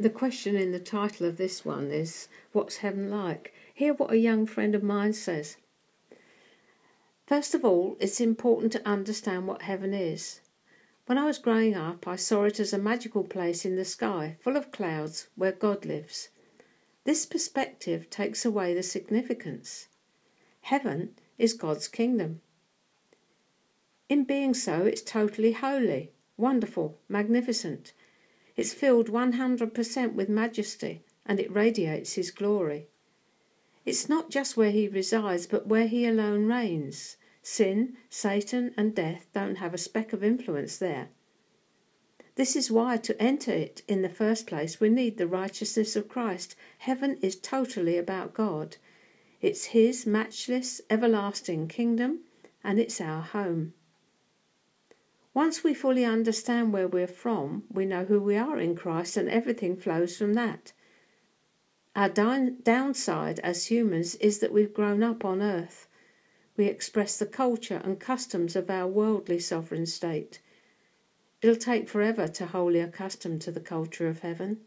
The question in the title of this one is What's Heaven Like? Hear what a young friend of mine says. First of all, it's important to understand what heaven is. When I was growing up, I saw it as a magical place in the sky, full of clouds, where God lives. This perspective takes away the significance. Heaven is God's kingdom. In being so, it's totally holy, wonderful, magnificent. It's filled 100% with majesty and it radiates His glory. It's not just where He resides, but where He alone reigns. Sin, Satan, and death don't have a speck of influence there. This is why, to enter it in the first place, we need the righteousness of Christ. Heaven is totally about God. It's His matchless, everlasting kingdom, and it's our home. Once we fully understand where we're from, we know who we are in Christ, and everything flows from that. Our down- downside as humans is that we've grown up on earth. We express the culture and customs of our worldly sovereign state. It'll take forever to wholly accustom to the culture of heaven.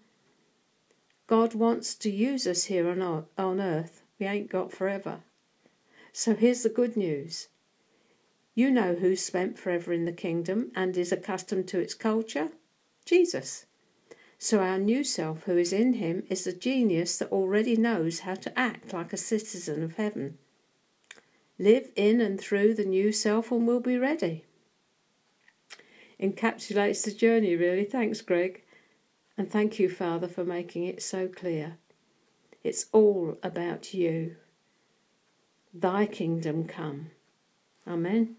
God wants to use us here on earth. We ain't got forever. So here's the good news. You know who's spent forever in the kingdom and is accustomed to its culture? Jesus. So our new self, who is in him, is the genius that already knows how to act like a citizen of heaven. Live in and through the new self and we'll be ready encapsulates the journey, really. Thanks, Greg. And thank you, Father, for making it so clear. It's all about you. Thy kingdom come. Amen.